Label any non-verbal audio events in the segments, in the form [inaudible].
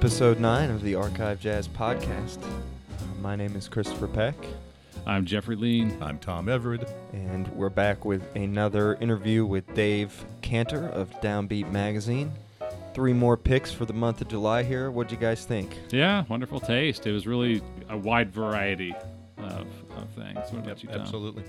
episode 9 of the ArkivJazz Podcast. My name is Christopher Peck, I'm Jeffrey Lean. I'm Tom Everett. and we're back with another interview with Dave Cantor of Downbeat Magazine. Three more picks for the month of July here. What'd you guys think? Yeah, wonderful taste. It was really a wide variety of, of things. What about you, Tom? Absolutely.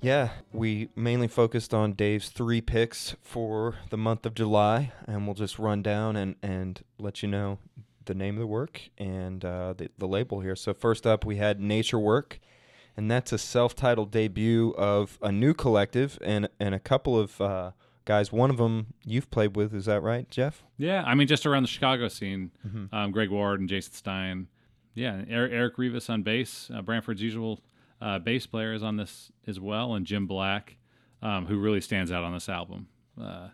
Yeah. We mainly focused on Dave's three picks for the month of July, and we'll just run down and, and let you know the name of the work and uh, the, the label here. So, first up, we had Nature Work, and that's a self titled debut of a new collective and, and a couple of uh, guys. One of them you've played with, is that right, Jeff? Yeah, I mean, just around the Chicago scene, Mhm. um, Greg Ward and Jason Stein. Yeah, Eric, Eric Revis on bass, uh, Branford's usual uh, bass player is on this as well, and Jim Black, um, who really stands out on this album. Uh,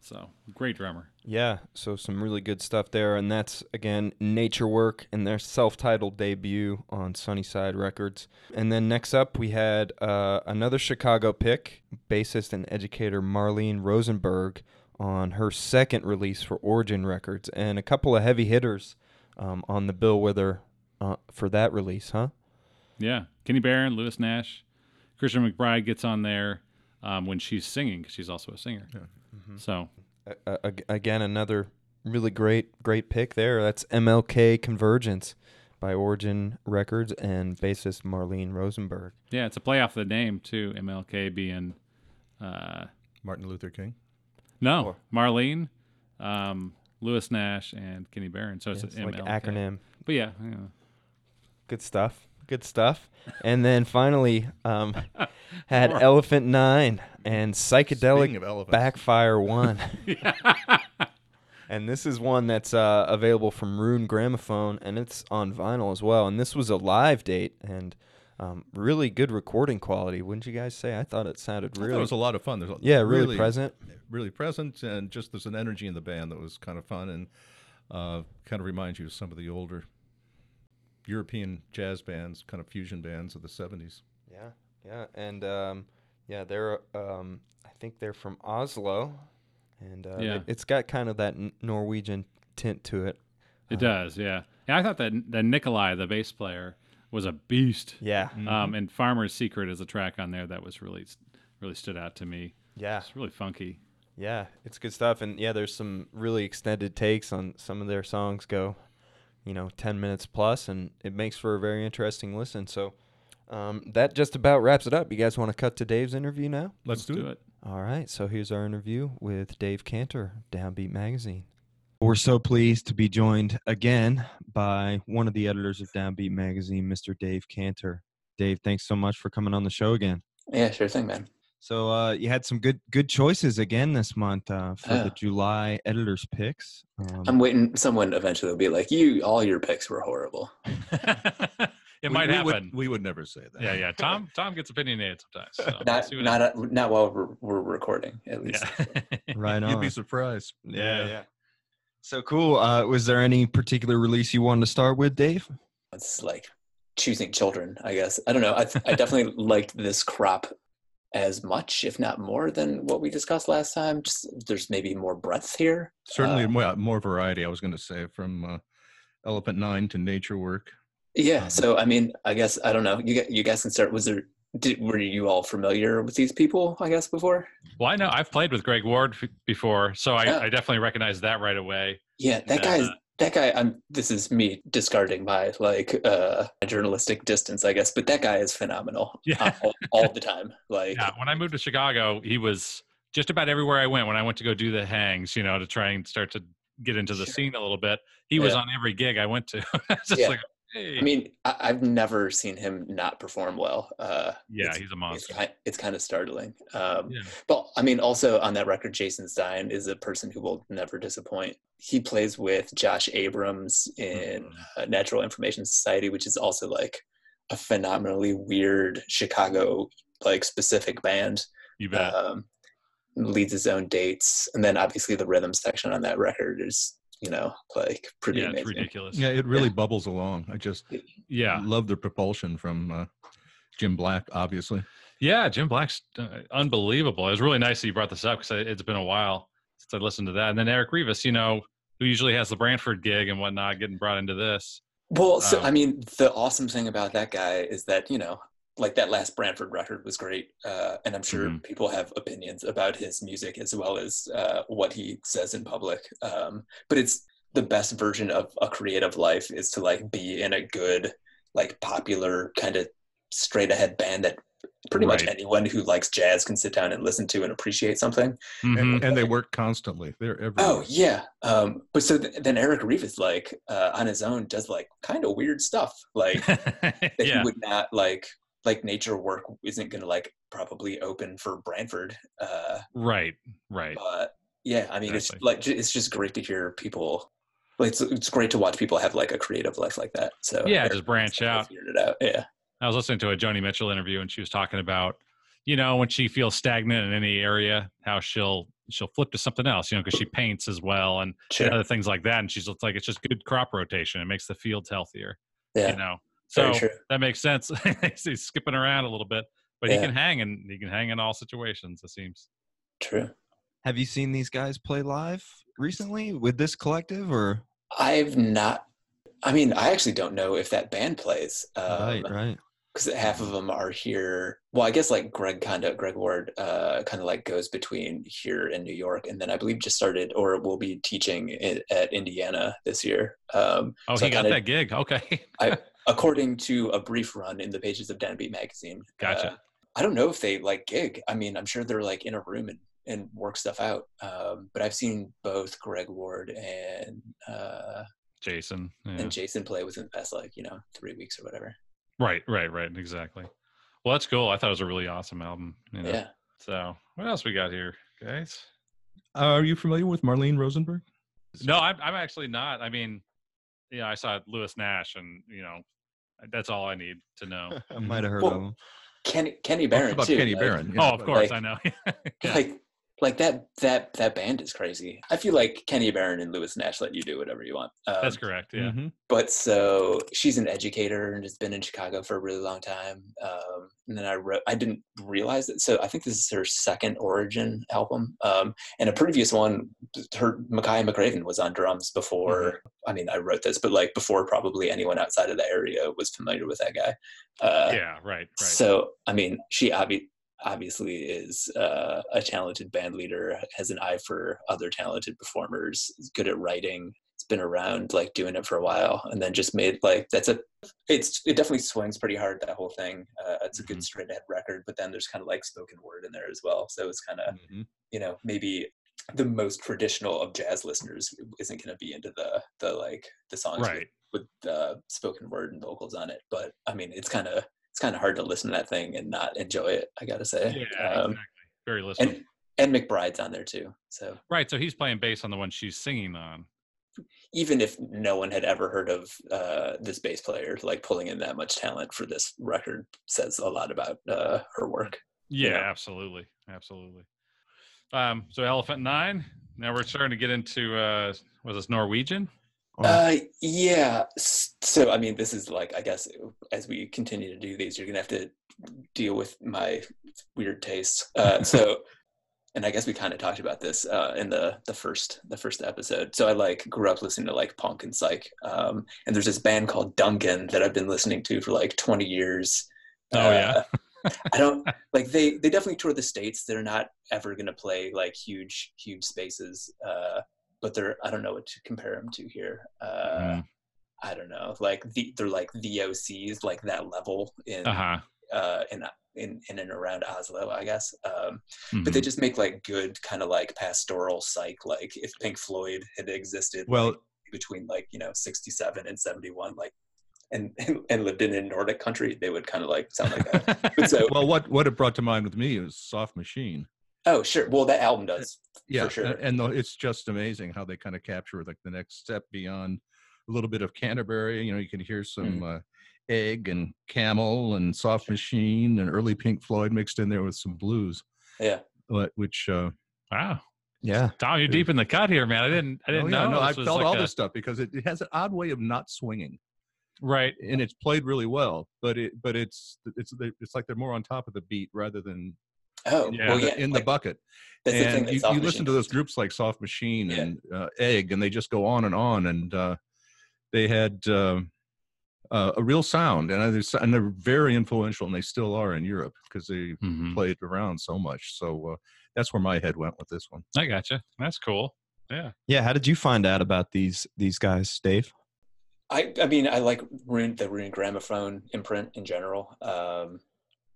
so, great drummer. Yeah, so some really good stuff there, and that's again Nature Work and their self-titled debut on Sunnyside Records. And then next up, we had uh, another Chicago pick, bassist and educator Marlene Rosenberg on her second release for Origin Records, and a couple of heavy hitters um, on the bill with her uh, for that release, huh? Yeah, Kenny Barron, Lewis Nash, Christian McBride gets on there um, when she's singing because she's also a singer. So uh, again another really great great pick there that's mlk convergence by origin records and bassist marlene rosenberg yeah, it's a play off the name too. MLK being uh, Martin Luther King. no Or- Marlene, um, Lewis Nash, and Kenny Barron. So it's, it's an like MLK. acronym But yeah, yeah. good stuff good stuff and then finally um, [laughs] had elephant nine and psychedelic Speaking of elephants, backfire one [laughs] and this is one that's uh, available from Rune Grammofon, and it's on vinyl as well. And this was a live date, and um, really good recording quality, wouldn't you guys say? I thought it sounded really, it was a lot of fun. There's a, yeah, really, present. really present, and just there's an energy in the band that was kind of fun and uh, kind of reminds you of some of the older European jazz bands, kind of fusion bands of the '70s. Yeah, yeah, and um, yeah, they're um, I think they're from Oslo, and uh, Yeah. it, it's got kind of that n- Norwegian tint to it. it Uh, does. Yeah, yeah. I thought that that Nikolai, the bass player, was a beast. Yeah, Um, and Farmer's Secret is a track on there that was really really stood out to me. yeah, It's really funky. yeah. It's good stuff, and yeah, there's some really extended takes on some of their songs. Go, you know, ten minutes plus, and it makes for a very interesting listen. So. Um, that just about wraps it up. You guys want to cut to Dave's interview now? Let's, do, it. All right, so here's our interview with Dave Cantor, Downbeat Magazine. We're so pleased to be joined again by one of the editors of Downbeat Magazine, Mr. Dave Cantor. Dave, thanks so much for coming on the show again. Yeah, sure thing, man. So uh, you had some good good choices again this month uh, for the July editors picks. Um, I'm waiting. Someone eventually will be like, "You, all your picks were horrible." [laughs] it We- might we happen. Would, we would never say that. yeah, yeah. Tom Tom gets opinionated sometimes. So [laughs] we'll Not, see what not, uh, not while we're, we're recording, at least. Yeah. [laughs] right on. You'd be surprised. yeah, yeah. So cool. Uh, was there any particular release you wanted to start with, Dave? It's like choosing children, I guess. I don't know. I, th- I definitely liked this crop as much, if not more, than what we discussed last time. Just there's maybe more breadth here. Certainly Uh, more, more variety. I was going to say from uh, Elephant Nine to Nature Work. Yeah. Um, So I mean, I guess I don't know. You you guys can start. Was there? Did, were you all familiar with these people? I guess before. Well, I know I've played with Greg Ward f- before, so I, Yeah. I definitely recognize that right away. Yeah, that Yeah. guy's that guy. I'm. This is me discarding my like uh journalistic distance, I guess. But that guy is phenomenal. Yeah. uh, all, all the time. Like Yeah, when I moved to Chicago, he was just about everywhere I went. When I went to go do the hangs, you know, to try and start to get into the Sure. scene a little bit, he was Yeah. on every gig I went to. [laughs] Just like, hey, I mean, I, I've never seen him not perform well. Uh, yeah, he's a monster. kind, it's kind of startling. Um, Yeah. But I mean, also on that record, Jason Stein is a person who will never disappoint. He plays with Josh Abrams in Mhm. uh, Natural Information Society, which is also like a phenomenally weird Chicago like specific band. You bet. Um, leads his own dates, and then obviously the rhythm section on that record is you know like pretty yeah, it's ridiculous. Yeah, it really bubbles along. I just yeah. love the propulsion from uh, Jim Black, obviously. Yeah, Jim Black's uh, unbelievable. It was really nice that you brought this up because it's been a while since I listened to that. And then Eric Revis, you know, who usually has the Branford gig and whatnot, getting brought into this. Well, so Um, I mean, the awesome thing about that guy is that you know, like that last Branford record was great, uh, and I'm sure Mhm. people have opinions about his music as well as uh, what he says in public. Um, but it's the best version of a creative life is to like be in a good, like popular kind of straight ahead band that pretty much anyone who likes jazz can sit down and listen to and appreciate something. Mhm. and, and they work constantly. They're everywhere. Oh yeah. Um, but so th- then Eric Revis like uh, on his own does like kind of weird stuff like [laughs] that yeah. he would not like like nature work isn't gonna like probably open for Branford. Uh, Right. Right. but yeah, I mean Exactly. it's like it's just great to hear people. Like it's, it's great to watch people have like a creative life like that. So Yeah, just branch out. Figured it out. Yeah. I was listening to a Joni Mitchell interview and she was talking about, you know, when she feels stagnant in any area, how she'll she'll flip to something else, you know, because she paints as well and Sure. other things like that. And she's like, it's just good crop rotation. It makes the fields healthier, Yeah. you know. Very So that makes sense. [laughs] He's skipping around a little bit, but he can hang and he can hang in all situations. It seems. True. Have you seen these guys play live recently with this collective or? I've not. I mean, I actually don't know if that band plays. Um, right, right. Because half of them are here. Well, I guess like Greg kind of Greg Ward uh, kind of like goes between here and New York, and then I believe just started or will be teaching i at Indiana this year. Um, Oh, so he I got kinda- that gig. Okay. [laughs] [laughs] according to a brief run in the pages of Downbeat magazine. Gotcha. uh, I don't know if they like gig. I mean, I'm sure they're like in a room and, and work stuff out. Um, but I've seen both Greg Ward and uh, Jason. Yeah. and Jason play within the past like you know three weeks or whatever. Right, right, right. Exactly. Well, that's cool. I thought it was a really awesome album. You know? Yeah. So, what else we got here, guys? Are you familiar with Marlene Rosenberg? No, I'm, I'm actually not. I mean, yeah, I saw Lewis Nash, and you know, that's all I need to know. [laughs] I might have heard Well, of him. Kenny Kenny What Barron about too. Kenny like- Barron? oh, of course, like- I know. [laughs] Yeah. like like that that that band is crazy. I feel like Kenny Barron and Lewis Nash let you do whatever you want. Um, that's correct. Yeah. Mhm. But so she's an educator and has been in Chicago for a really long time. Um, and then I wrote, I didn't realize it. So I think this is her second Origin album. Um, and a previous one, her Makaya McCraven was on drums before. I mean, I wrote this, but like before probably anyone outside of the area was familiar with that guy. Uh, yeah. Right. Right. so, I mean, she obvi- obviously is uh, a talented band leader, has an eye for other talented performers, is good at writing. It's been around, like doing it for a while, and then just made like that's a. It's it definitely swings pretty hard that whole thing. Uh, it's a good Mhm. straight ahead record, but then there's kind of like spoken word in there as well. So it's kind of Mhm. you know maybe the most traditional of jazz listeners isn't going to be into the the like the songs with right. with uh, spoken word and vocals on it. But I mean, it's kind of it's kind of hard to listen to that thing and not enjoy it. I gotta say. Yeah. um, exactly. Very listenable. and and McBride's on there too. So right. So he's playing bass on the one she's singing on. even if no one had ever heard of uh, this bass player, like pulling in that much talent for this record says a lot about uh, her work. Yeah, Yeah. absolutely, absolutely. Um, so Elephant Nine. Now we're starting to get into uh, was this Norwegian? Oh, Uh, yeah. So, I mean, this is like, I guess, as we continue to do these, you're gonna have to deal with my weird tastes. Uh, [laughs] so, and I guess we kind of talked about this uh, in the the first the first episode. So, I like grew up listening to like punk and psych, um, and there's this band called Dungen that I've been listening to for like 20 years. Oh, yeah? Uh, [laughs] I don't like they they definitely tour the states. They're not ever gonna play like huge huge spaces. Uh, but they're I don't know what to compare them to here. Uh, Mm. I don't know, like the they're like VOCs, like that level in Uh huh. uh, in in in and around Oslo, I guess. Um, Mm-hmm. but they just make like good kind of like pastoral psych, like if Pink Floyd had existed, Well, like, between like you know sixty seven and seventy one, like. And, and and lived in a Nordic country, they would kind of like sound like that. So, [laughs] well, what what it brought to mind with me is Soft Machine. Oh sure, well that album does Yeah, sure. a- and the, it's just amazing how they kind of capture like the next step beyond a little bit of Canterbury. You know, you can hear some uh, Egg and Camel and Soft Machine and early Pink Floyd mixed in there with some blues, yeah. but which uh, Wow, yeah. Tom, you're deep in the cut here, man. I didn't, I oh, didn't yeah, know. no, I felt like all a- this stuff because it, it has an odd way of not swinging, Right. and it's played really well. But it but it's it's it's like they're more on top of the beat rather than Oh, Yeah. well, in the- yeah, in the like, bucket. that's the thing and that you, you listen to those groups like Soft Machine Yeah. and uh, Egg, and they just go on and on, and uh, they had um uh, a real sound, and, I- and they're very influential, and they still are in Europe because they Mhm. played around so much. So uh, that's where my head went with this one. I gotcha. That's cool. Yeah. Yeah, how did you find out about these these guys, Dave? I I mean I like Rune the Rune Grammofon imprint in general. Um,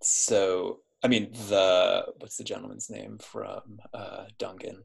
so I mean the what's the gentleman's name from uh, Dungen?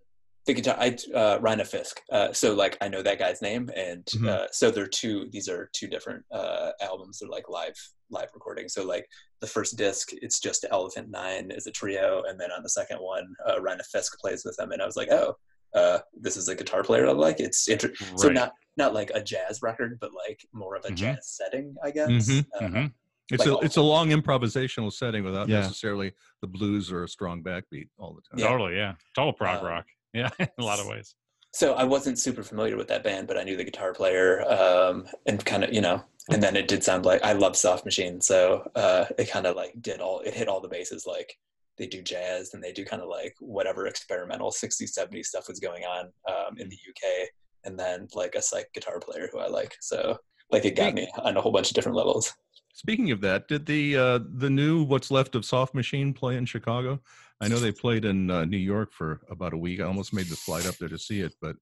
The guitar, I uh, Reine Fiske. Uh, so like I know that guy's name, and Mhm. uh, so they're two. These are two different uh, albums. They're like live live recordings. So like the first disc, it's just Elephant Nine as a trio, and then on the second one, uh, Reine Fiske plays with them, and I was like, oh, uh, this is a guitar player I like. It's inter- so not not like a jazz record, but like more of a Mhm. jazz setting, I guess. Mhm, Uh, Mhm. It's Like a it's a long improvisational setting without Yeah. necessarily the blues or a strong backbeat all the time. Yeah. Totally. Yeah. Total prog Um, rock. [laughs] Yeah. In a lot of ways. So I wasn't super familiar with that band, but I knew the guitar player, um, and kind of you know, and then it did sound like I love Soft Machine, so uh, it kind of like did all it hit all the bases. Like they do jazz and they do kind of like whatever experimental 60s, 70s stuff was going on um, in the UK, and then like a psych guitar player who I like. So like it got me [laughs] on a whole bunch of different levels. Speaking of that, did the uh, the new What's Left of Soft Machine play in Chicago? I know they played in uh, New York for about a week. I almost made the flight up there to see it, but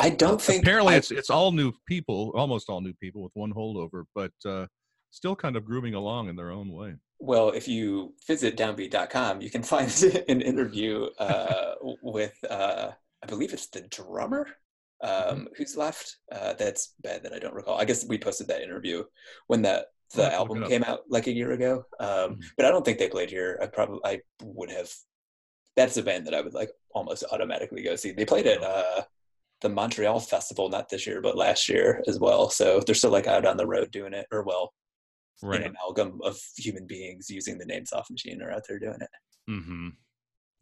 I don't think apparently I- it's it's all new people, almost all new people with one holdover, but uh, still kind of grooving along in their own way. Well, if you visit downbeat.com, you can find [laughs] an interview uh, with, uh, I believe it's the drummer um, who's left. Uh, that's bad that I don't recall. I guess we posted that interview when that the album came out like a year ago. Um, Mhm. but I don't think they played here. I probably I would have. That's a band that I would like almost automatically go see. They played at uh, the Montreal Festival, not this year, but last year as well. So they're still like out on the road doing it, or well, Right. an amalgam of human beings using the name Soft Machine are out there doing it. Mm-hmm.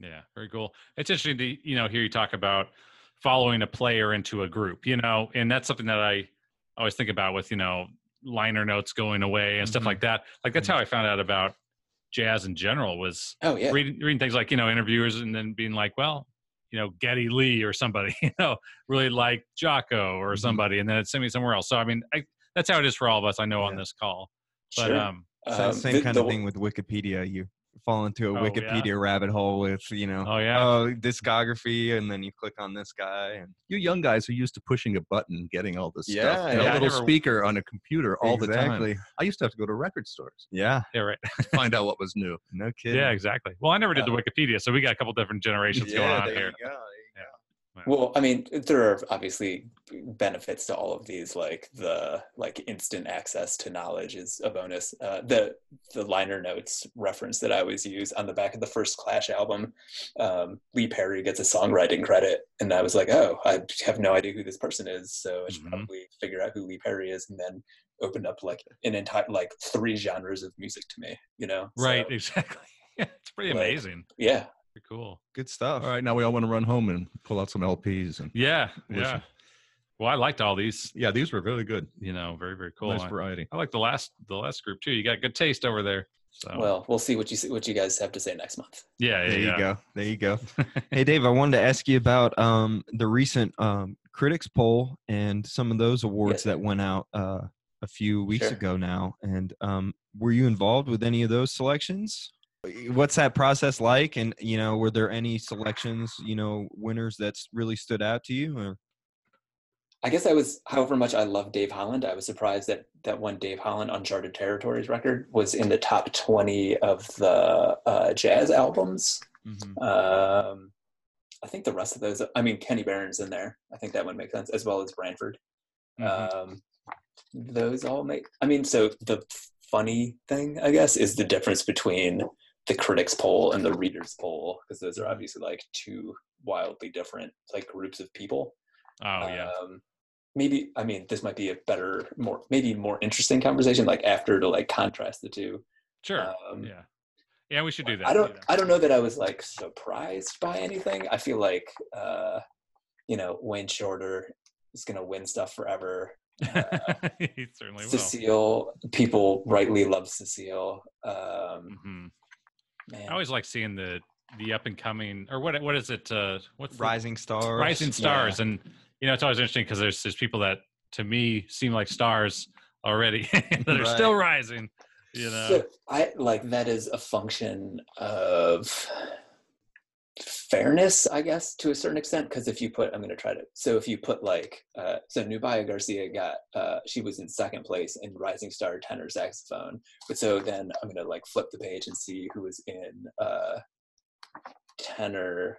Yeah, very cool. It's interesting to you know hear you talk about following a player into a group, you know, and that's something that I always think about with you know liner notes going away and stuff Mhm. like that. Like that's how I found out about jazz in general was Oh yeah, reading reading things like you know interviewers and then being like, well, you know, Geddy Lee or somebody, [laughs] you know, really like Jaco or Mhm. somebody, and then it sent me somewhere else. So I mean, I, that's how it is for all of us. I know on this call, but sure. um, Sa- Um, same the- kind the- of thing with Wikipedia. You fall into a Oh, yeah? Wikipedia rabbit hole with, you know, oh yeah, oh, discography, and then you click on this guy, and You young guys are used to pushing a button, getting all this Yeah, stuff, and yeah, a I little never- speaker on a computer all the time. I used to have to go to record stores Yeah, yeah, right. [laughs] to find out what was new. no kidding. Yeah, exactly. Well, I never did the Uh, Wikipedia, so we got a couple different generations going on there here. you go. Well, I mean, there are obviously benefits to all of these. Like the like instant access to knowledge is a bonus. Uh, the the liner notes reference that I always use on the back of the first Clash album, um, Lee Perry gets a songwriting credit, and I was like, oh, I have no idea who this person is, so I should Mhm. probably figure out who Lee Perry is, and then opened up like an entire like three genres of music to me. You know, Right, So, [laughs] exactly. Yeah, it's pretty Like- amazing. yeah. Pretty cool. Good stuff. All right, now we all want to run home and pull out some LPs and Yeah, Listen. yeah. Well, I liked all these. yeah, these were really good. You know, very very cool. Nice I, variety. I like the last the last group too. You got good taste over there. So Well, we'll see what you see, what you guys have to say next month. yeah, yeah, There you yeah. go. There you go. [laughs] hey, Dave, I wanted to ask you about um, the recent um, critics poll and some of those awards Yes. that went out uh, a few weeks Sure. ago now. And um, were you involved with any of those selections? What's that process like? And you know, were there any selections, you know, winners that's really stood out to you? Or I guess I was, however much I love Dave Holland, I was surprised that that one Dave Holland Uncharted Territories record was in the top 20 of the uh, jazz albums. Um, I think the rest of those, I mean, Kenny Barron's in there. I think that one makes sense, as well as Branford. Mhm. Um, those all make, I mean, so the funny thing, I guess, is the difference between the critics poll and the readers poll, because those are obviously like two wildly different like groups of people. oh yeah. Um, maybe I mean this might be a better, more maybe more interesting conversation like after to like contrast the two. Sure. Um, yeah. Yeah, we should do that. I don't know. I don't know that I was like surprised by anything. I feel like uh, you know Wayne Shorter is gonna win stuff forever. Uh, [laughs] he certainly will. Cecile, people rightly love Cecile. Um, Mhm. Man, I always like seeing the the up and coming or what what is it? Uh, what's the- Rising Stars. Rising Stars, and you know it's always interesting because there's there's people that to me seem like stars already [laughs] [laughs] that are still rising. You know, So I like that is a function of fairness, I guess, to a certain extent. Because if you put, I'm going to try to. So if you put like, uh, so Nubia Garcia got, uh, she was in second place in Rising Star tenor saxophone. But so then I'm going to like flip the page and see who was in uh, tenor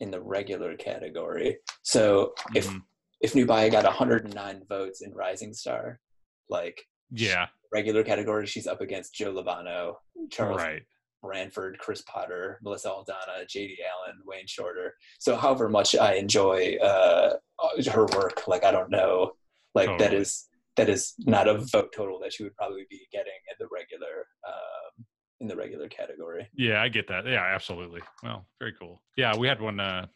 in the regular category. So if Mhm. if Nubia got 109 votes in Rising Star, like yeah, regular category, she's up against Joe Lovano, Charles right. Branford, Chris Potter, Melissa Aldana, J.D. Allen, Wayne Shorter. So, however much I enjoy uh, her work, like I don't know, like that Totally. is that is not a vote total that she would probably be getting in the regular um, in the regular category. Yeah, I get that. Yeah, absolutely. Well, very cool. Yeah, we had one uh,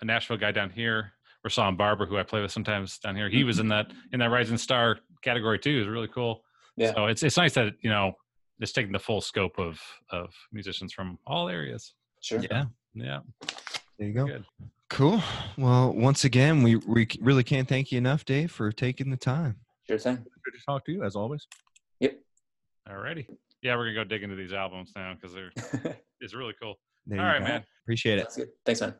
a Nashville guy down here, Rahsaan Barber, who I play with sometimes down here. He was in that in that Rising Star category too. It was really cool. Yeah. So it's it's nice that you know it's taking the full scope of of musicians from all areas. Sure. Yeah. Yeah, There you go. good. Cool. Well, once again, we, we really can't thank you enough, Dave, for taking the time. Sure thing. Good to talk to you as always. Yep. Alrighty. Yeah, we're gonna go dig into these albums now because they're [laughs] it's really cool. There All you right, go. man. Appreciate it. That's good. Thanks, man.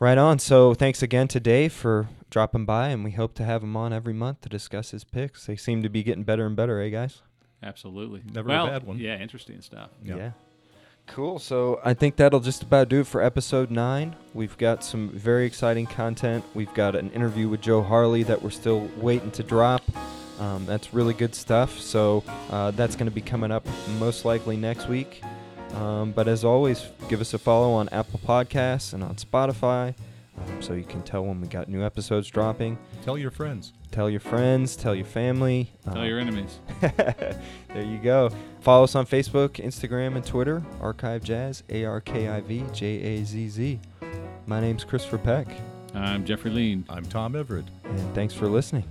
Right on. So thanks again to Dave for dropping by, and we hope to have him on every month to discuss his picks. They seem to be getting better and better, eh, guys? Absolutely. Never a bad one. Yeah, interesting stuff. Yeah. Cool. So I think that'll just about do it for episode nine. We've got some very exciting content. We've got an interview with Joe Harley that we're still waiting to drop. Um, that's really good stuff. So uh, that's going to be coming up most likely next week. Um, but as always, give us a follow on Apple Podcasts and on Spotify so you can tell when we got new episodes dropping. Tell your friends. Tell your friends, tell your family. Tell um, your enemies. [laughs] there you go. Follow us on Facebook, Instagram, and Twitter. ArkivJazz, A R K I V J A Z Z. My name's Christopher Peck, I'm Jeffrey Lean. I'm Tom Everett. and thanks for listening.